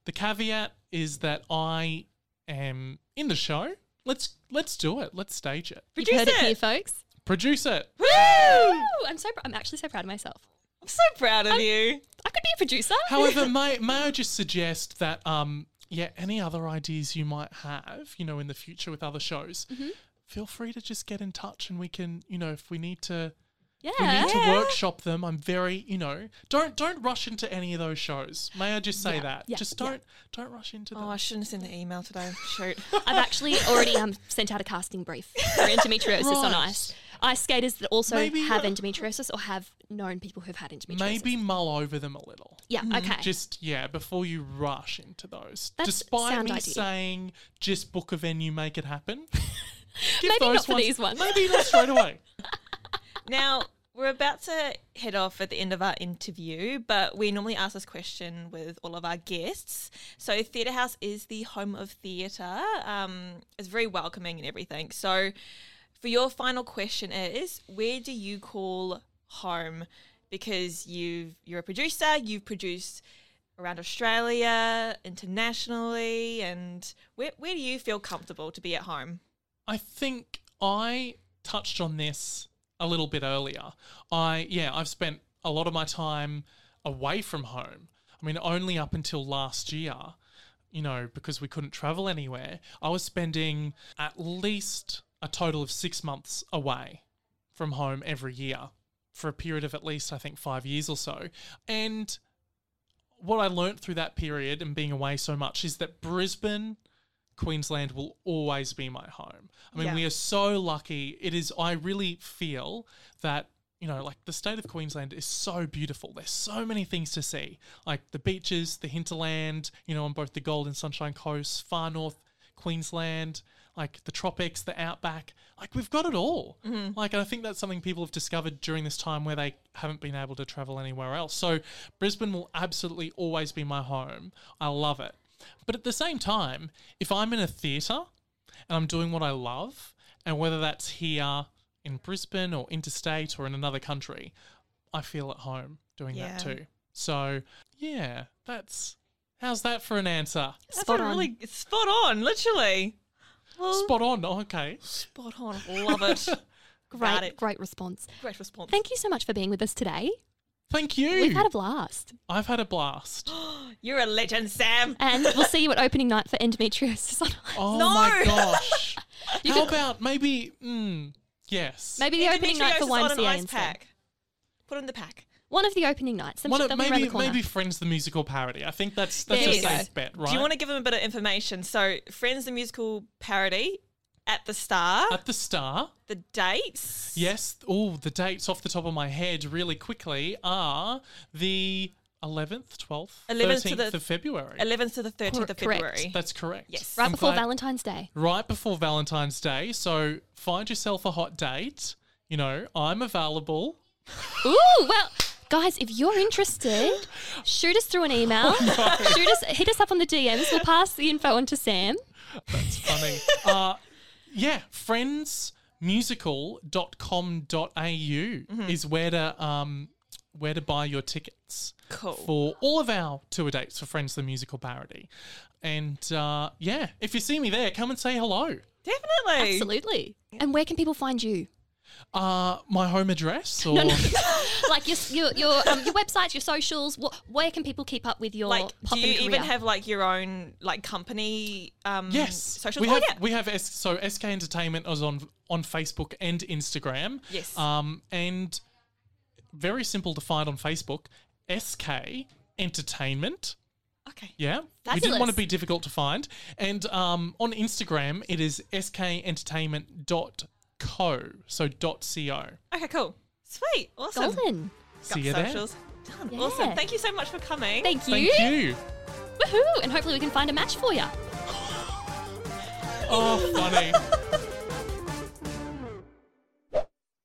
the caveat is that I am in the show. Let's let's do it. Let's stage it. You've Produce heard it. it. here, folks. Produce it. Woo! Ooh, I'm so pr- I'm actually so proud of myself. I'm so proud of you. I could be a producer. However, may may I just suggest that um yeah, any other ideas you might have, you know, in the future with other shows, Mm-hmm. Feel free to just get in touch and we can, you know, if we need to yeah. if we need to workshop them. I'm very, you know, don't don't rush into any of those shows. May I just say Yeah, that? yeah, just don't don't rush into them. Oh, I shouldn't have sent the email today. Shoot. I've actually already um, sent out a casting brief for endometriosis on Right. ice. Ice skaters that also Maybe, have uh, endometriosis or have known people who've had endometriosis. Maybe mull over them a little. Yeah, okay. Just yeah, before you rush into those. That's Despite sound me idea. saying just book a venue, make it happen. Give Maybe those not for these ones. Maybe not straight away. Now, we're about to head off at the end of our interview, but we normally ask this question with all of our guests. So, Theatre Haus is the home of theatre, um, it's very welcoming and everything. So, for your final question is where do you call home? Because you've, you're a producer, you've produced around Australia, internationally, and where, where do you feel comfortable to be at home? I think I touched on this a little bit earlier. I yeah, I've spent a lot of my time away from home. I mean, only up until last year, you know, because we couldn't travel anywhere, I was spending at least a total of 6 months away from home every year for a period of at least I think 5 years or so. And what I learnt through that period and being away so much is that Brisbane Queensland will always be my home. I mean, Yeah. we are so lucky. It is, I really feel that, you know, like the state of Queensland is so beautiful. There's so many things to see, like the beaches, the hinterland, you know, on both the Gold and Sunshine Coasts, far north Queensland, like the tropics, the outback. Like we've got it all. Mm-hmm. Like, and I think that's something people have discovered during this time where they haven't been able to travel anywhere else. So Brisbane will absolutely always be my home. I love it. But at the same time, if I'm in a theatre and I'm doing what I love, and whether that's here in Brisbane or interstate or in another country, I feel at home doing Yeah. that too. So, yeah, that's how's that for an answer? That's Spot a on. really spot on, literally. Well, Spot on. Okay. Spot on. Love it. Great, great response. Great response. Thank you so much for being with us today. Thank you. We've had a blast. I've had a blast. You're a legend, Sam. And we'll see you at opening night for endometriosis. Oh No. my gosh. You How could- about maybe? Mm, yes. Maybe the opening night for Endometriosis on an YMCA ice instead. pack. Put in the pack. One of the opening nights. Some One shit of- they'll be around maybe the maybe Friends the musical parody. I think that's that's There a you go. safe bet, right? Do you want to give them a bit of information? So, Friends the musical parody at the Star, at the Star? the dates. Yes. Oh, the dates off the top of my head, really quickly, are the 11th, 12th, 11th to 13th the- of February. 11th to the 13th Cor- of correct. February. That's correct. Yes. right I'm before glad- Valentine's Day. Right before Valentine's Day. So find yourself a hot date. You know, I'm available. Ooh, well, guys, if you're interested, shoot us through an email. Oh, Shoot us, hit us up on the DMs. We'll pass the info on to Sam. That's funny. uh, yeah, friendsmusical.com.au Mm-hmm. is where to um, where to buy your tickets Cool. for all of our tour dates for Friends the Musical parody. And uh, yeah, if you see me there, come and say hello. Definitely. Absolutely. And where can people find you? Uh, my home address or No, no. like your your your, um, your websites, your socials. What, where can people keep up with your Like, do pop you and even have like your own like company? Um, yes, socials. we oh, have yeah. we have S- so SK Entertainment is on on Facebook and Instagram. Yes. Um, and very simple to find on Facebook. SK Entertainment. okay. Yeah, we didn't want to be difficult to find. And um, on Instagram, it is skentertainment.co, so dot .co. Okay. Cool. Sweet. Awesome. Golden. See Got you there. socials. Done. Yeah. Awesome. Thank you so much for coming. Thank you. Thank you. Woohoo! And hopefully we can find a match for you. Oh, funny.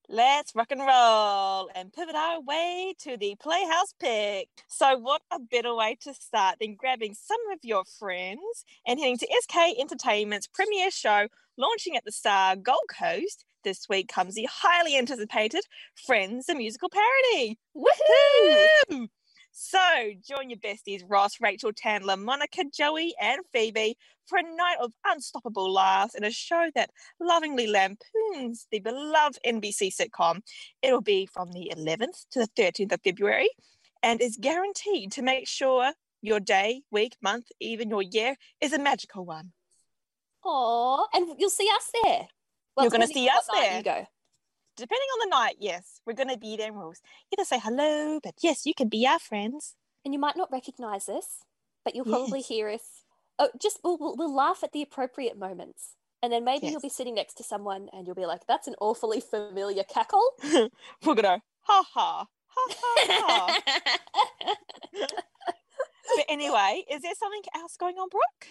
Let's rock and roll and pivot our way to the Playhouse pick. So, what a better way to start than grabbing some of your friends and heading to SK Entertainment's premiere show launching at the Star Gold Coast. This week comes the highly anticipated Friends, the musical parody. Woohoo! So, join your besties Ross, Rachel, Chandler, Monica, Joey, and Phoebe for a night of unstoppable laughs and a show that lovingly lampoons the beloved NBC sitcom. It'll be from the 11th to the 13th of February and is guaranteed to make sure your day, week, month, even your year is a magical one. Aw, and you'll see us there. You're gonna see us there. You go. Depending on the night, yes, we're going to be there. We'll either say hello, but yes, you can be our friends. And you might not recognize us, but you'll probably Yes. hear us. Oh, just we'll, we'll, we'll laugh at the appropriate moments. And then maybe you'll be sitting next to someone and you'll be like, that's an awfully familiar cackle. we're going to ha ha, ha ha ha. but anyway, is there something else going on, Brooke?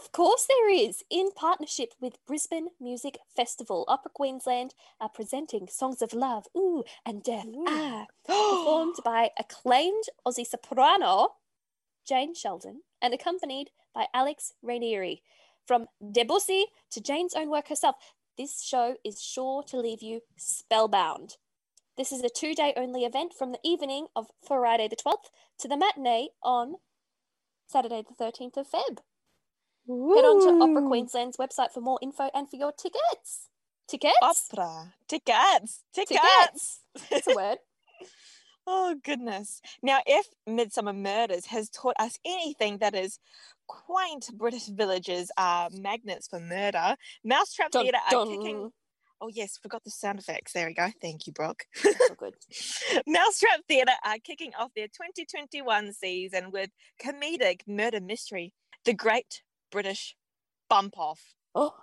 Of course, there is. In partnership with Brisbane Music Festival, Opera Queensland are presenting Songs of Love, Ooh, and Death, Ooh. Ah, performed by acclaimed Aussie soprano Jane Sheldon and accompanied by Alex Raineri. From Debussy to Jane's own work herself, this show is sure to leave you spellbound. This is a two day only event from the evening of Friday the 12th to the matinee on Saturday the 13th of Feb. Head on to Opera Queensland's website for more info and for your tickets. Tickets? Opera. Tickets. Tickets. That's a word. Oh, goodness. Now, if Midsomer Murders has taught us anything that is quaint British villages are magnets for murder, Mousetrap Dun, Theatre are kicking. Oh, yes, forgot the sound effects. There we go. Thank you, Brooke. That's all good. Mousetrap Theatre are kicking off their 2021 season with comedic murder mystery, The Great British Bump Off. Oh,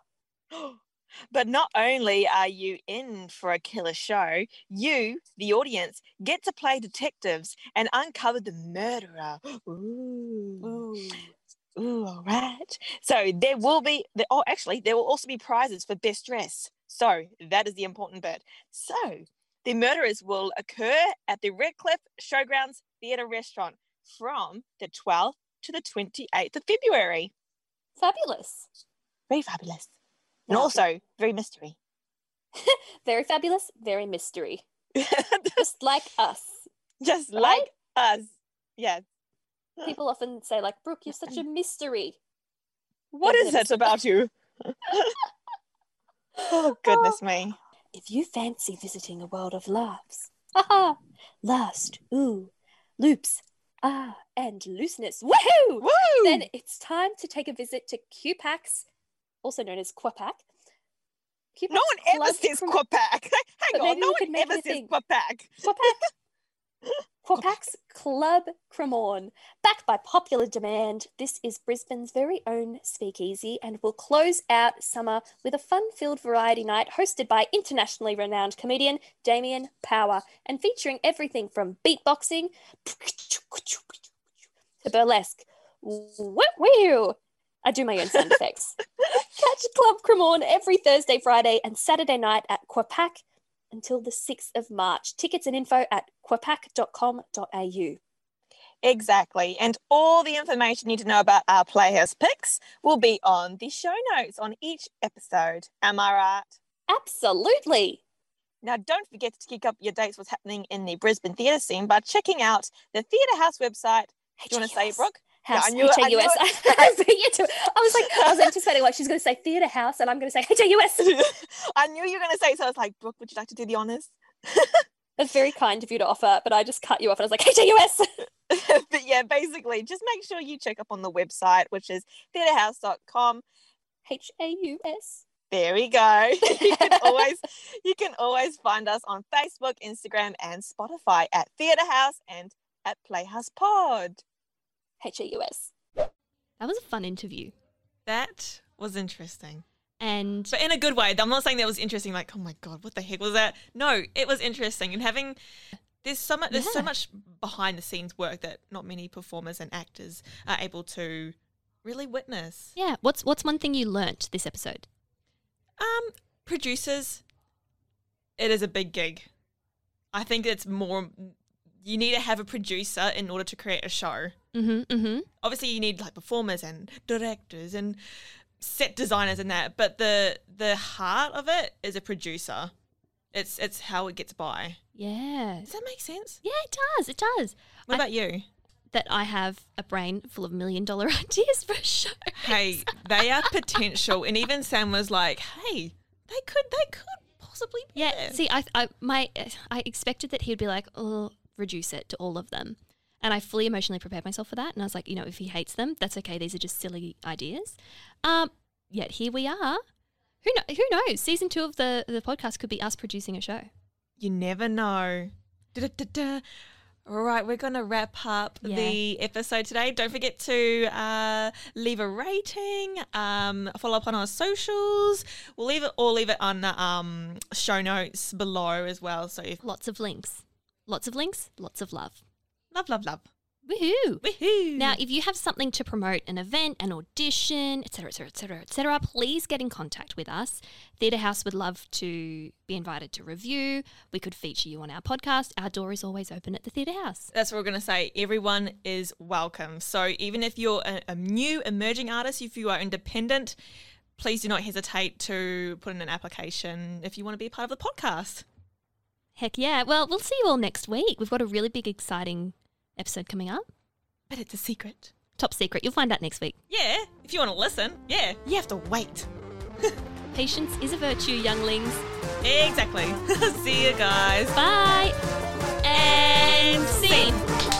But not only are you in for a killer show, you, the audience, get to play detectives and uncover the murderer. Ooh. ooh. Ooh, all right. So there will be, the, oh, actually, there will also be prizes for best dress. So that is the important bit. So the murderers will occur at the Redcliffe Showgrounds Theatre Restaurant from the 12th to the 28th of February. Fabulous. Very fabulous. And Wow. also very mystery. Very fabulous, very mystery. Just like us. Just Right? like us. Yes. People often say, like, Brooke, you're such a mystery. What I've is it about you? oh, goodness me. If you fancy visiting a world of laughs, haha, lust, ooh, loops, ah, and looseness, woohoo! Woo! Then it's time to take a visit to QPAX, also known as Quapac. QPAC no one ever says Quapac. Hang on, no one ever says. Quapac. Quapac. Quapac's Club Cremorne. Backed by popular demand, this is Brisbane's very own speakeasy and will close out summer with a fun filled variety night hosted by internationally renowned comedian Damien Power and featuring everything from beatboxing to burlesque. Woo! I do my own sound effects. Catch Club Cremorne every Thursday, Friday, and Saturday night at Quapac until the 6th of March. Tickets and info at quapac.com.au. Exactly. And all the information you need to know about our Playhouse picks will be on the show notes on each episode. Am I right? Absolutely. Now, don't forget to keep up your dates what's happening in the Brisbane theatre scene by checking out the Theatre Haus website. Do you want to say, it, Brooke? House, I it, I H-A-U-S. I beat you to it. I was like, I was anticipating like she's going to say theatre house, and I'm going to say H-A-U-S. I knew you were going to say so. I was like, Brooke, would you like to do the honors? That's very kind of you to offer, but I just cut you off, and I was like, H-A-U-S. but yeah, basically, just make sure you check up on the website, which is theatrehaus.com. H-A-U-S. There we go. you can always you can always find us on Facebook, Instagram, and Spotify at Theatre Haus and at Playhouse Pod. H-A-U-S. That was a fun interview. That was interesting. And But in a good way. I'm not saying that was interesting, like, oh my God, what the heck was that? No, it was interesting. And having there's so much there's so much behind the scenes work that not many performers and actors are able to really witness. yeah, what's what's one thing you learnt this episode? Um, producers, it is a big gig. I think it's more you need to have a producer in order to create a show. Mm-hmm. Mm-hmm. obviously you need like performers and directors and set designers and that but the the heart of it is a producer it's it's how it gets by Yeah. does that make sense Yeah, it does. It does. what I- about you That I have a brain full of million dollar ideas for a show. hey they are potential and even sam was like hey they could they could possibly be Yeah. there. See, I, I, my, I expected that he'd be like, "Oh, reduce it to all of them," and I fully emotionally prepared myself for that. And I was like, you know, if he hates them, that's okay. These are just silly ideas. Um, yet here we are. Who know, Who knows? Season two of the the podcast could be us producing a show. you never know Da-da-da-da. All right, we're going to wrap up Yeah. the episode today. Don't forget to uh, leave a rating, um, follow up on our socials. We'll leave it or leave it on the um, show notes below as well. So if Lots of links. Lots of links. Lots of love. love, love, love. Woohoo! Woohoo! Now, if you have something to promote, an event, an audition, etc., etc., etc., etc., please get in contact with us. Theatre Haus would love to be invited to review. We could feature you on our podcast. Our door is always open at the Theatre Haus. that's what we're going to say. Everyone is welcome. So even if you're a, a new emerging artist, if you are independent, please do not hesitate to put in an application if you want to be a part of the podcast. Heck yeah! Well, we'll see you all next week. We've got a really big, exciting episode coming up. But it's a secret. Top secret. You'll find out next week. Yeah, if you want to listen, yeah, you have to wait. Patience is a virtue, younglings. Exactly. See you guys. Bye. And scene.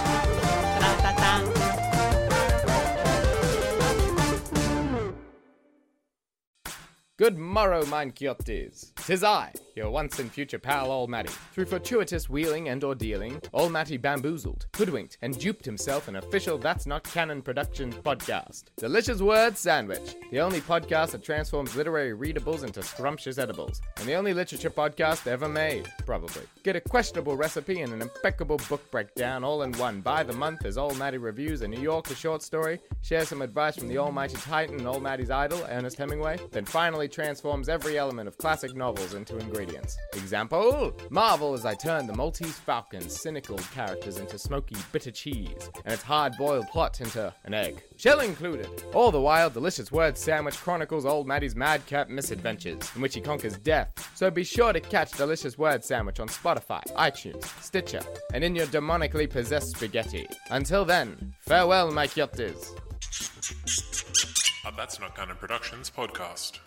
Good morrow, mine quixotes. Tis I, your once and future pal All Matty. Through fortuitous wheeling and or dealing, All Matty bamboozled, hoodwinked, and duped himself an official That's Not Canon Productions podcast. Delicious Word Sandwich, the only podcast that transforms literary readables into scrumptious edibles, and the only literature podcast ever made, probably. Get a questionable recipe and an impeccable book breakdown all in one. By the month as All Matty reviews a New Yorker short story, shares some advice from the almighty titan and Matty's idol, Ernest Hemingway, then finally transforms every element of classic novels into ingredients. Example? Marvel as I turn the Maltese Falcon's cynical characters into smoky bitter cheese, and its hard-boiled plot into an egg. Shell included. All the while, Delicious Word Sandwich chronicles Old Matty's madcap misadventures, in which he conquers death. So be sure to catch Delicious Word Sandwich on Spotify, iTunes, Stitcher, and in your demonically possessed spaghetti. Until then, farewell, my. A That's Not Canon Productions podcast.